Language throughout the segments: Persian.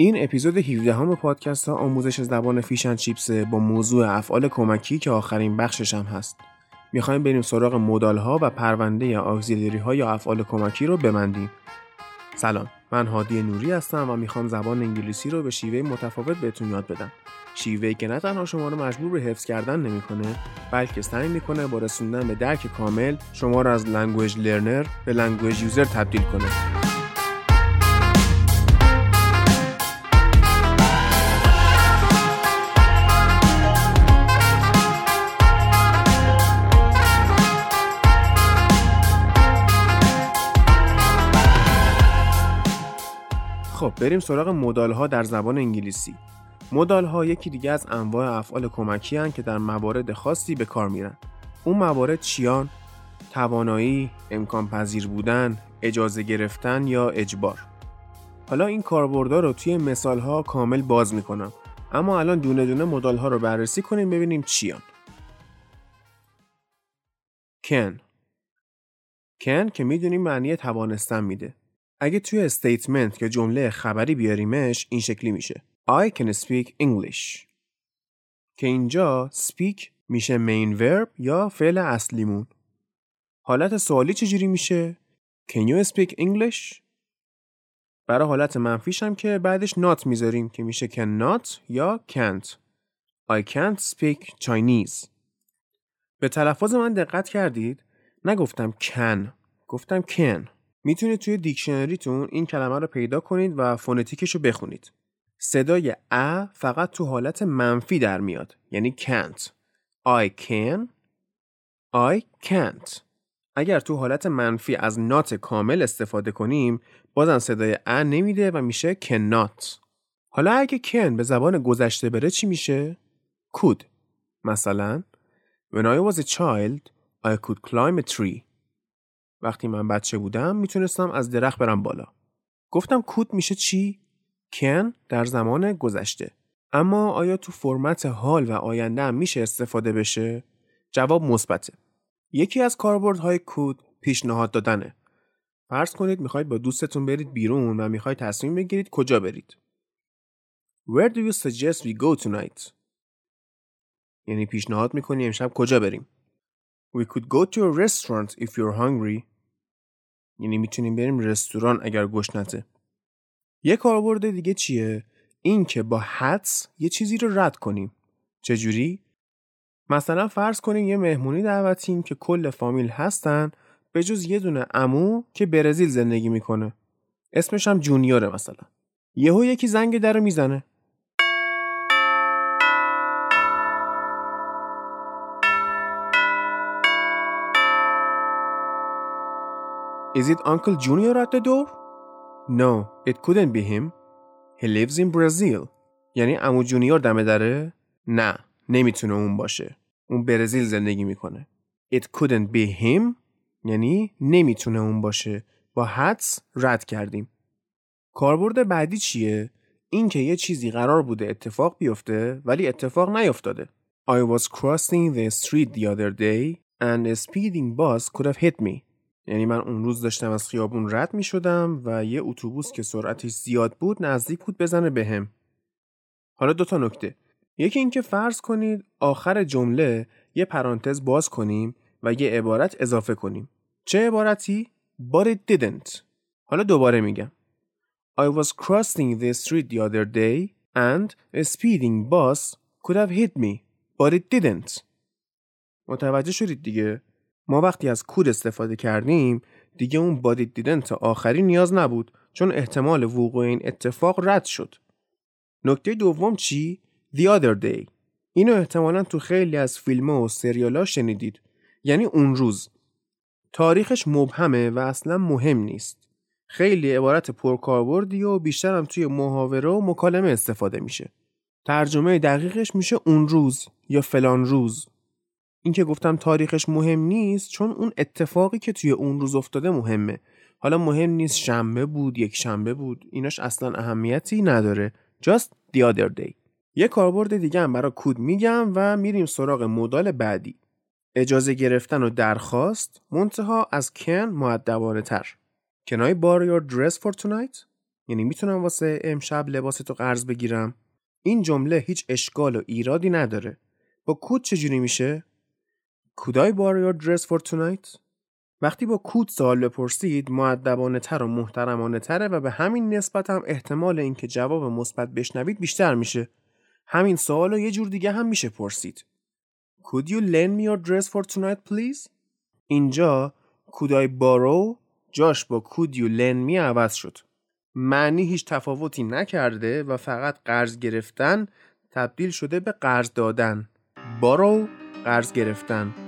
این اپیزود 17 هم پادکست آموزش زبان Fish and Chips با موضوع افعال کمکی که آخرین بخشش هم هست. می‌خوایم بریم سراغ modal ها و پرونده auxiliary ها یا افعال کمکی رو ببندیم. سلام من هادی نوری هستم و می‌خوام زبان انگلیسی رو به شیوه متفاوت بهتون یاد بدم. شیوه‌ای که نه تنها شما رو مجبور به حفظ کردن نمی‌کنه بلکه سعی می‌کنه با رسوندن به درک کامل شما رو از language learner به language user تبدیل کنه. خب بریم سراغ مدال ها در زبان انگلیسی. مدال ها یکی دیگه از انواع افعال کمکی هن که در موارد خاصی به کار میرن. اون موارد چیان؟ توانایی امکان پذیر بودن اجازه گرفتن یا اجبار. حالا این کاربردها رو توی مثال ها کامل باز می‌کنم. اما الان دونه دونه مدال ها رو بررسی کنیم ببینیم چیان. کن. کن که می‌دونیم معنی توانستن میده. اگه توی استیتمنت که جمله خبری بیاریمش این شکلی میشه I can speak English که اینجا speak میشه main verb یا فعل اصلیمون حالت سوالی چجوری میشه؟ Can you speak English؟ برای حالت منفیش هم که بعدش not می‌ذاریم که میشه cannot یا can't I can't speak Chinese به تلفظ من دقت کردید؟ نگفتم can گفتم can می‌تونید توی دیکشنریتون این کلمه رو پیدا کنید و فونتیکش رو بخونید. صدای ا فقط تو حالت منفی در میاد یعنی can't. I can I can't. اگر تو حالت منفی از not کامل استفاده کنیم بازم صدای ا نمیده و میشه cannot. حالا اگه can به زبان گذشته بره چی میشه؟ could. مثلا When I was a child I could climb a tree. وقتی من بچه بودم می‌تونستم از درخت برم بالا. گفتم کود میشه چی؟ کن در زمان گذشته. اما آیا تو فرمت حال و آینده هم میشه استفاده بشه؟ جواب مثبته. یکی از کاربردهای کود پیشنهاد دادنه. فرض کنید می‌خواید با دوستتون برید بیرون و می‌خواید تصمیم بگیرید کجا برید. Where do you suggest we go tonight? یعنی پیشنهاد می‌کنی امشب کجا بریم؟ We could go to a restaurant if you're hungry. یعنی می‌تونیم بریم رستوران اگر گشنته. یه کاربرد دیگه چیه؟ این که با حدس یه چیزی رو رد کنیم. چجوری؟ مثلا فرض کنیم یه مهمونی دعوتیم که کل فامیل هستن به جز یه دونه امو که برزیل زندگی می‌کنه. اسمش هم جونیوره مثلا. یهو یکی زنگ در می‌زنه. Is it Uncle Junior at the door? No, it couldn't be him. He lives in Brazil. یعنی امو جونیور دمه داره؟ نه، نمی‌تونه اون باشه. اون برزیل زندگی می‌کنه. It couldn't be him یعنی نمی‌تونه اون باشه. با حدس رد کردیم. کاربرد بعدی چیه؟ این که یه چیزی قرار بوده اتفاق بیفته ولی اتفاق نیفتاده. I was crossing the street the other day and a speeding bus could have hit me. یعنی من اون روز داشتم از خیابون رد می شدم و یه اتوبوس که سرعتش زیاد بود نزدیک بود بزنه بهم. به حالا دو تا نکته. یکی اینکه فرض کنید آخر جمله یه پرانتز باز کنیم و یه عبارت اضافه کنیم. چه عبارتی؟ But it didn't. حالا دوباره میگم. I was crossing the street the other day and a speeding bus could have hit me. But it didn't. متوجه شدید دیگه؟ ما وقتی از کود استفاده کردیم دیگه اون بادی دیدن تا آخری نیاز نبود چون احتمال وقوع این اتفاق رد شد. نکته دوم چی؟ The other day. اینو احتمالا تو خیلی از فیلم و سریالا شنیدید. یعنی اون روز. تاریخش مبهمه و اصلا مهم نیست. خیلی عبارت پرکاربردی و بیشتر هم توی محاوره و مکالمه استفاده میشه. ترجمه دقیقش میشه اون روز یا فلان روز این که گفتم تاریخش مهم نیست چون اون اتفاقی که توی اون روز افتاده مهمه. حالا مهم نیست شنبه بود یک شنبه بود ایناش اصلا اهمیتی نداره. Just the other day. یه کاربرد دیگه هم برای کود میگم و میریم سراغ مدال بعدی. اجازه گرفتن و درخواست منتها از کن معدبانه تر. Can I borrow your dress for tonight؟ یعنی می‌تونم واسه امشب لباس تو قرض بگیرم. این جمله هیچ اشکال و ایرادی نداره. با کود چجوری میشه؟ I borrow your dress for tonight? وقتی با کود سوال بپرسید معدبانه تر و محترمانه تره و به همین نسبت هم احتمال اینکه جواب مثبت بشنوید بیشتر میشه. همین سوال یه جور دیگه هم میشه پرسید. Could you lend me your dress for tonight please? اینجا I borrow جاش با could you lend me عوض شد. معنی هیچ تفاوتی نکرده و فقط قرض گرفتن تبدیل شده به قرض دادن. borrow قرض گرفتن.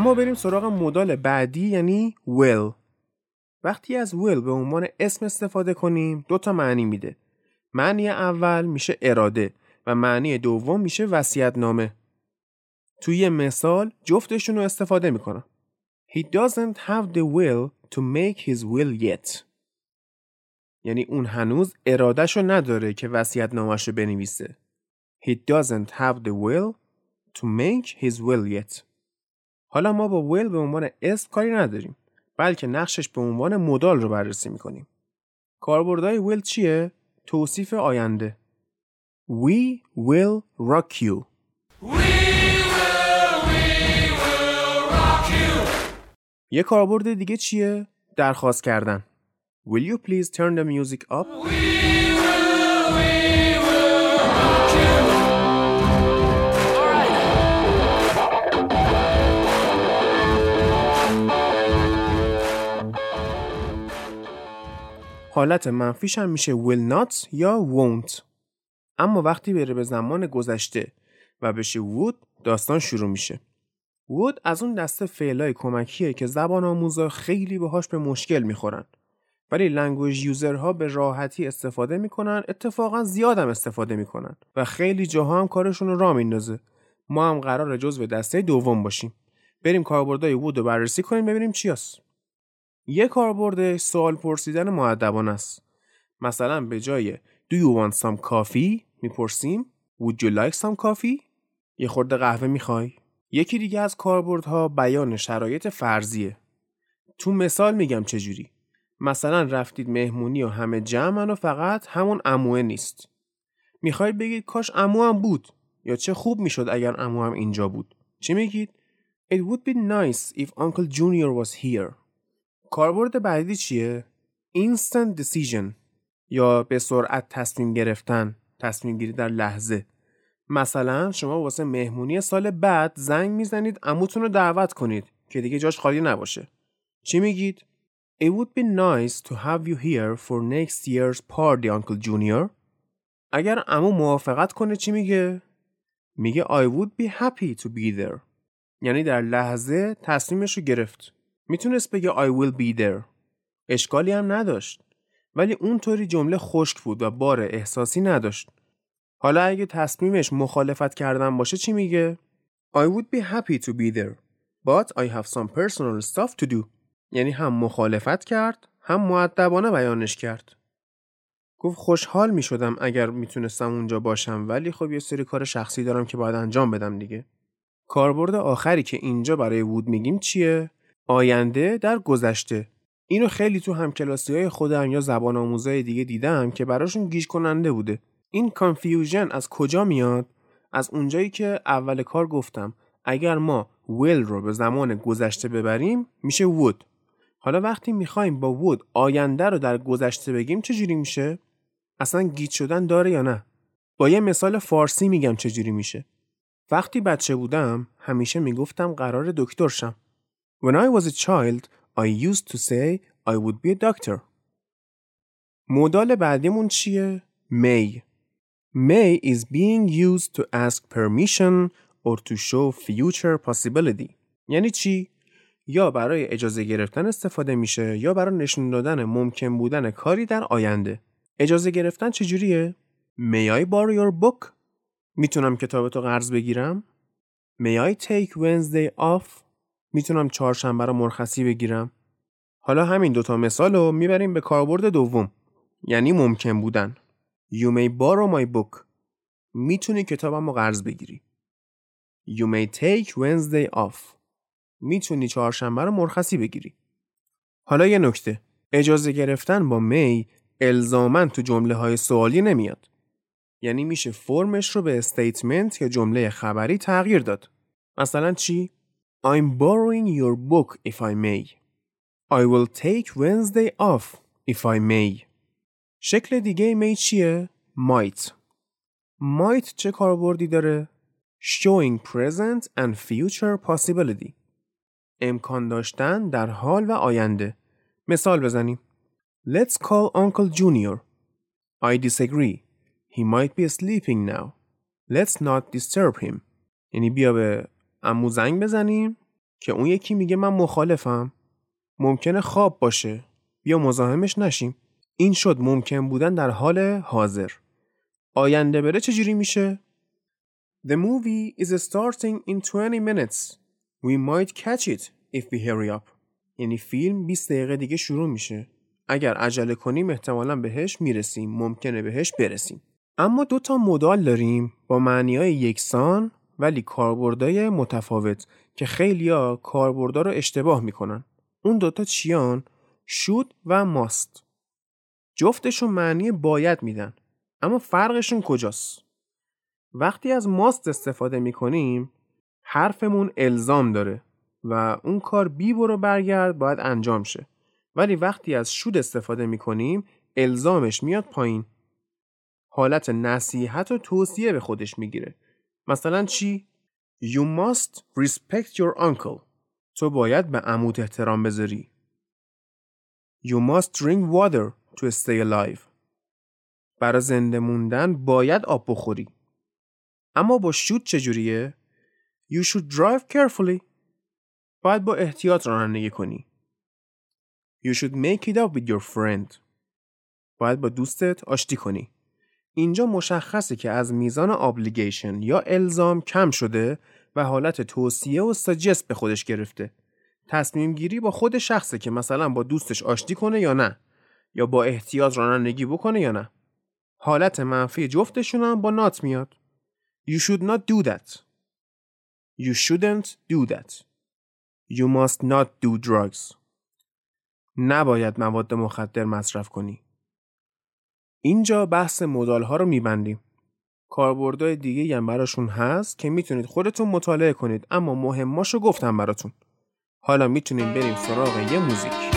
اما بریم سراغ مدال بعدی یعنی will. وقتی از will به عنوان اسم استفاده کنیم دو تا معنی میده. معنی اول میشه اراده و معنی دوم میشه وصیت نامه توی یه مثال جفتشون رو استفاده می‌کنم. He doesn't have the will to make his will yet. یعنی اون هنوز ارادش رو نداره که وصیت نامش رو بنویسه. He doesn't have the will to make his will yet. حالا ما با will به عنوان اسم کاری نداریم بلکه نقشش به عنوان مدال رو بررسی می‌کنیم کاربردهای will چیه؟ توصیف آینده We will rock you یه کاربرد دیگه چیه؟ درخواست کردن Will you please turn the music up? حالت منفیش هم میشه will not یا won't. اما وقتی بره به زمان گذشته و بشه would داستان شروع میشه. would از اون دسته فعلای کمکیه که زبان آموزا خیلی باهاش به مشکل می‌خورن. ولی لنگویج یوزرها به راحتی استفاده می‌کنن اتفاقا زیادم استفاده می‌کنن. و خیلی جاها هم کارشون رو را میندازه. ما هم قرار جزو دسته دوم باشیم. بریم کاربردهای وود رو بررسی کنیم ببینیم چی هست. یه کاربرد سوال پرسیدن معدبانه است. مثلا به جای Do you want some coffee? می‌پرسیم Would you like some coffee? یه خورده قهوه می‌خوای. یکی دیگه از کاربردها بیان شرایط فرضیه. تو مثال میگم چجوری. مثلا رفتید مهمونی و همه جمعن و فقط همون اموه نیست. می‌خواید بگید کاش امو هم بود یا چه خوب می‌شد اگر امو هم اینجا بود. چی میگید؟ It would be nice if Uncle Junior was here. کاربرد بعدی چیه؟ Instant decision. یا به سرعت تصمیم گرفتن تصمیم گیری در لحظه. مثلا شما واسه مهمونی سال بعد زنگ می‌زنید عموتون رو دعوت کنید که دیگه جاش خالی نباشه. چی میگید؟ It would be nice to have you here for next year's party Uncle Junior. اگر عمو موافقت کنه چی میگه؟ میگه I would be happy to be there. یعنی در لحظه تصمیمش رو گرفت. می‌تونست بگه I will be there. اشکالی هم نداشت. ولی اونطوری جمله خشک بود و بار احساسی نداشت. حالا اگه تصمیمش مخالفت کردن باشه چی میگه؟ I would be happy to be there. But I have some personal stuff to do. یعنی هم مخالفت کرد هم معدبانه بیانش کرد. گفت خوشحال می شدم اگر می‌تونستم اونجا باشم ولی خب یه سری کار شخصی دارم که باید انجام بدم دیگه. کاربرد آخری که اینجا برای would میگیم چیه؟ آینده در گذشته. اینو خیلی تو همکلاسی های خودم یا زبان آموزای دیگه دیدم که براشون گیج کننده بوده. این confusion از کجا میاد؟ از اونجایی که اول کار گفتم اگر ما will رو به زمان گذشته ببریم میشه would. حالا وقتی می‌خوایم با would آینده رو در گذشته بگیم چجوری میشه؟ اصلا گیج شدن داره یا نه؟ با یه مثال فارسی میگم چجوری میشه. وقتی بچه بودم همیشه می‌گفتم قرار دکتر شم. When I was a child I used to say I would be a doctor مودال بعدیمون چیه؟ may May is being used to ask permission or to show future possibility یعنی چی؟ یا برای اجازه گرفتن استفاده میشه یا برای نشون دادن ممکن بودن کاری در آینده. اجازه گرفتن چجوریه؟ May I borrow your book? می‌تونم کتابتو قرض بگیرم؟ May I take Wednesday off? می‌تونم چهارشنبه رو مرخصی بگیرم؟ حالا همین دوتا مثال رو می‌بریم به کاربرد دوم. یعنی ممکن بودن. You may borrow my book. می‌تونی کتابم رو قرض بگیری. You may take Wednesday off. می‌تونی چهارشنبه رو مرخصی بگیری. حالا یه نکته. اجازه گرفتن با می الزامن تو جمله های سوالی نمیاد. یعنی میشه فرمش رو به استیتمنت یا جمله خبری تغییر داد. مثلا چی؟ I'm borrowing your book if I may I will take Wednesday off if I may شکل دیگه می چیه؟ might might چه کاربردی داره؟ showing present and future possibility امکان داشتن در حال و آینده مثال بزنیم Let's call Uncle Junior I disagree He might be sleeping now Let's not disturb him یعنی بیا به امو زنگ بزنیم که اون یکی میگه من مخالفم ممکنه خواب باشه بیا مزاحمش نشیم این شد ممکن بودن در حال حاضر آینده بره چجوری میشه؟ The movie is starting in 20 minutes. We might catch it if we hurry up. یعنی فیلم 20 دقیقه دیگه شروع میشه. اگر عجله کنیم احتمالا بهش می‌رسیم. ممکنه بهش برسیم. اما دو تا مدال داریم با معنی های یکسان ولی کاربردای متفاوت که خیلیا کاربردا رو اشتباه می‌کنن. اون دوتا چیان؟ شود و ماست. جفتشون معنی باید میدن. اما فرقشون کجاست؟ وقتی از ماست استفاده می‌کنیم حرفمون الزام داره و اون کار بی برو برگرد باید انجام شه ولی وقتی از شود استفاده می‌کنیم الزامش میاد پایین حالت نصیحت و توصیه به خودش می‌گیره مثلا چی؟ You must respect your uncle. تو باید به عمود احترام بذاری. You must drink water to stay alive. برای زنده موندن باید آب بخوری. اما با شود چجوریه؟ You should drive carefully. باید با احتیاط رانندگی کنی. You should make it up with your friend. باید با دوستت آشتی کنی. اینجا مشخصه که از میزان obligation یا الزام کم شده و حالت توصیه و سجست به خودش گرفته. تصمیم گیری با خود شخصه که مثلا با دوستش آشتی کنه یا نه یا با احتیاط رانندگی بکنه یا نه. حالت منفی جفتشون هم با نات میاد. You should not do that. You shouldn't do that. You must not do drugs. نباید مواد مخدر مصرف کنی. اینجا بحث مدال ها رو میبندیم. کاربردهای دیگه هم براشون هست که می‌تونید خودتون مطالعه کنید اما مهماشو گفتم براتون. حالا می‌تونیم بریم سراغ یه موزیک.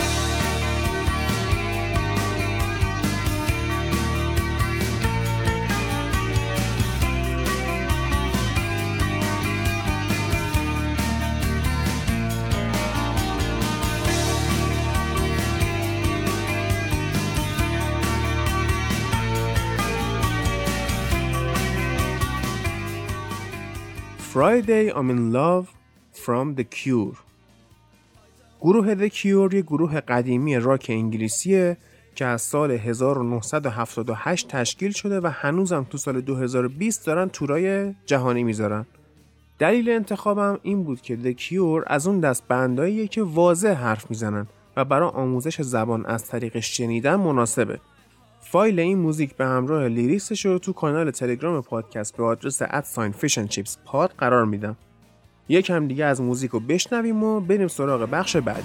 Friday I'm in love from The Cure. گروه The Cure یه گروه قدیمی راک انگلیسیه که از سال 1978 تشکیل شده و هنوزم تو سال 2020 دارن تورای جهانی می‌ذارن. دلیل انتخابم این بود که The Cure از اون دست بنداییه که واضح حرف می‌زنن و برای آموزش زبان از طریق شنیدن مناسبه. فایل این موزیک به همراه lyrics ش رو تو کانال تلگرام پادکست به آدرس at sign Fish and Chips Pod قرار میدم. یکم دیگه از موزیک رو بشنویم و بریم سراغ بخش بعدی.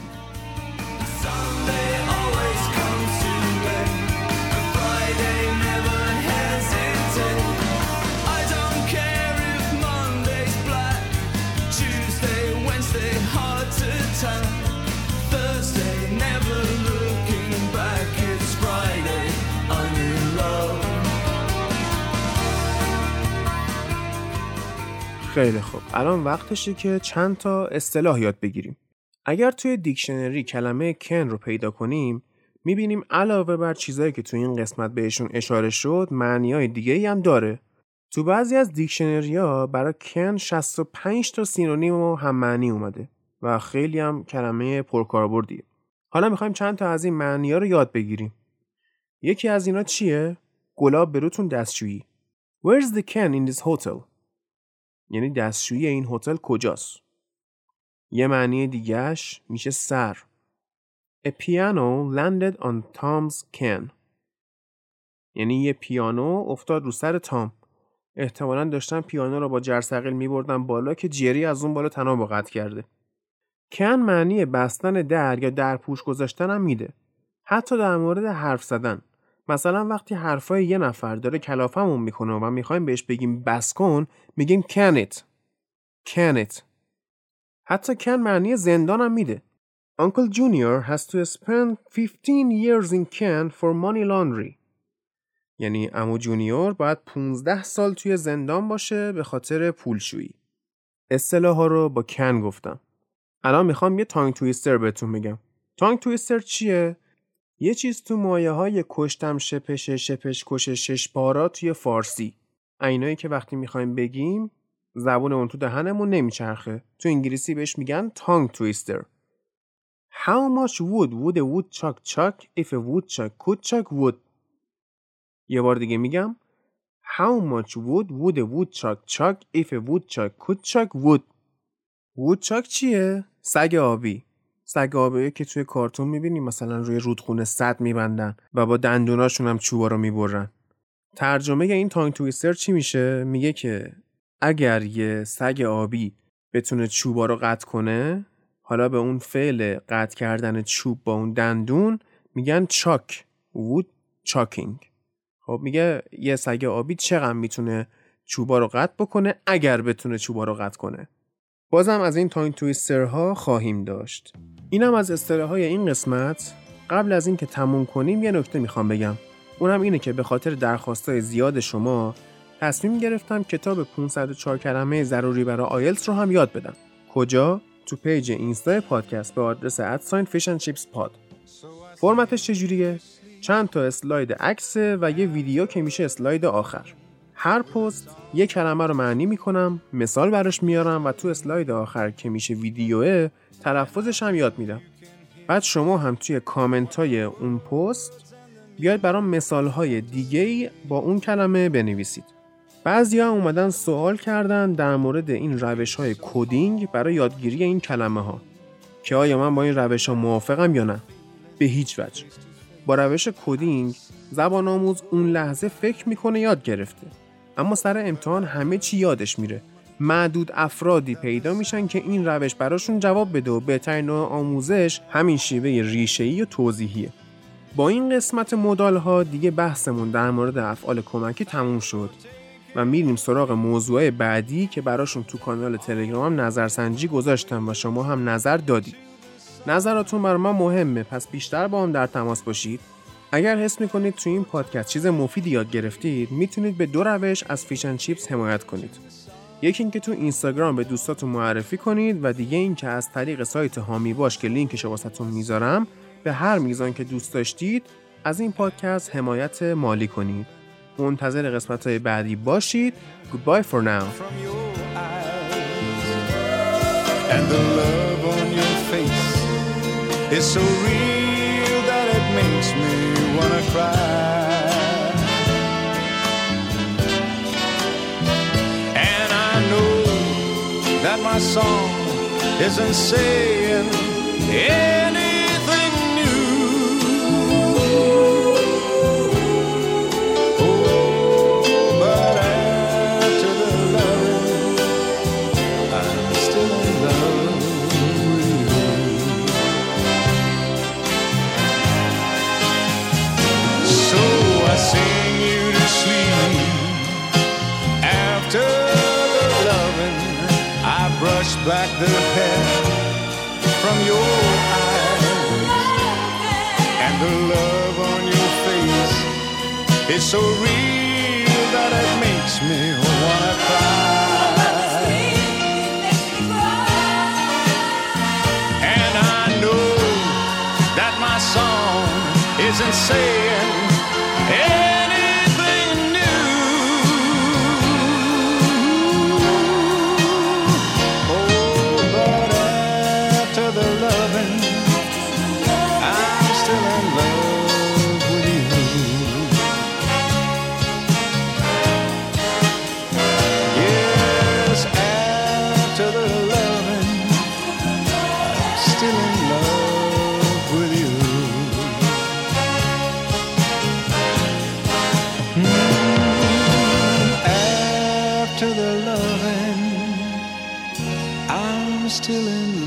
خیلی خوب. الان وقتشه که چند تا اصطلاح یاد بگیریم. اگر توی دیکشنری کلمه کن رو پیدا کنیم می‌بینیم علاوه بر چیزایی که توی این قسمت بهشون اشاره شد معنی های دیگه ای هم داره. تو بعضی از دیکشنری ها برای کن 65 تا سینونیم و هم معنی اومده و خیلی هم کلمه پرکاربردیه. حالا می‌خوایم چند تا از این معنی رو یاد بگیریم. یکی از اینا چیه؟ گلاب بروتون دستشویی Where's the can in this hotel? یعنی دستشویی این هتل کجاست؟ یه معنی دیگهش میشه سر. A piano landed on Tom's can. یعنی یه پیانو افتاد رو سر تام. احتمالا داشتن پیانو رو با جرثقیل میبردن بالا که جری از اون بالا تناب قطع کرده. کن معنی بستن در یا در پوش گذاشتن هم میده. حتی در مورد حرف زدن. مثلا وقتی حرفای یه نفر داره کلافمون می‌کنه و می‌خوایم بهش بگیم بس کن میگیم can it. can it. حتی کن معنی زندان هم میده. Uncle Junior has to spend 15 years in can for money laundry. یعنی امو جونیور باید 15 سال توی زندان باشه به خاطر پولشویی. اصطلاح ها رو با کن گفتم. الان می‌خوام یه تانگ تویستر بهتون بگم. تانگ تویستر چیه؟ یه چیز تو مایه های کشتم شپش شپش کش شش پارا توی فارسی. اینایی که وقتی می‌خوایم بگیم زبون اون تو دهنمون نمیچرخه. تو انگلیسی بهش میگن تانگ تویستر How much wood would a woodchuck chuck if a woodchuck could chuck wood? یه بار دیگه میگم. How much wood would a woodchuck chuck if a woodchuck could chuck wood? Woodchuck چیه؟ سگ آبی. سگ آبی که توی کارتون می‌بینیم مثلا روی رودخونه صد میبندن و با دندوناشون هم چوبا رو می‌برن. ترجمه این تانگ تویستر چی میشه؟ میگه که اگر یه سگ آبی بتونه چوبا رو قطع کنه حالا به اون فعل قطع کردن چوب با اون دندون میگن چاک وود چاکینگ خب میگه یه سگ آبی چقدر می‌تونه چوبا رو قطع بکنه اگر بتونه چوبا رو قطع کنه؟ بازم از این tongue twister ها خواهیم داشت. اینم از اصطلاح های این قسمت قبل از اینکه تموم کنیم یه نکته می‌خوام بگم. اونم اینه که به خاطر درخواستای زیاد شما تصمیم گرفتم کتاب 504 کلمه ضروری برای آیلتس رو هم یاد بدم. کجا؟ تو پیج اینستا پادکست به آدرس at sign Fish and Chips Pod. فرمتش چجوریه؟ چند تا اسلاید عکس و یه ویدیو که میشه اسلاید آخر. هر پست یه کلمه رو معنی می‌کنم مثال براش میارم و تو اسلاید آخر که میشه ویدیوه تلفظش هم یاد میدم. بعد شما هم توی کامنت های اون پست بیاید برام مثال های دیگه با اون کلمه بنویسید. بعضی ها اومدن سوال کردن در مورد این روش های coding برای یادگیری این کلمه ها که آیا من با این روش ها موافقم یا نه؟ به هیچ وجه. با روش کدینگ زبان آموز اون لحظه فکر می‌کنه یاد گرفته. اما سر امتحان همه چی یادش میره. معدود افرادی پیدا میشن که این روش براشون جواب بده و بهترین نوع آموزش همین شیوه ریشه‌ای و توضیحیه. با این قسمت مدال ها دیگه بحثمون در مورد افعال کمکی تموم شد و میریم سراغ موضوع بعدی که براشون تو کانال تلگرام نظرسنجی گذاشتم و شما هم نظر دادید نظراتون برای ما مهمه پس بیشتر با هم در تماس باشید. اگر حس می‌کنید تو این پادکست چیز مفیدی یاد گرفتید می‌تونید به دو روش از Fish and Chips حمایت کنید. یکی اینکه تو اینستاگرام به دوستاتون معرفی کنید و دیگه اینکه از طریق سایت حامی باش که لینکش رو واسهتون می‌ذارم به هر میزان که دوست داشتید از این پادکست حمایت مالی کنید. منتظر قسمت های بعدی باشید. Goodbye for now. Is so real that it makes me wanna cry. And I know that my song isn't saying anything back the hair from your eyes, and the love on your face is so real that it makes me wanna cry. And I know that my song isn't saying in love with you. Mm, After the I'm still in love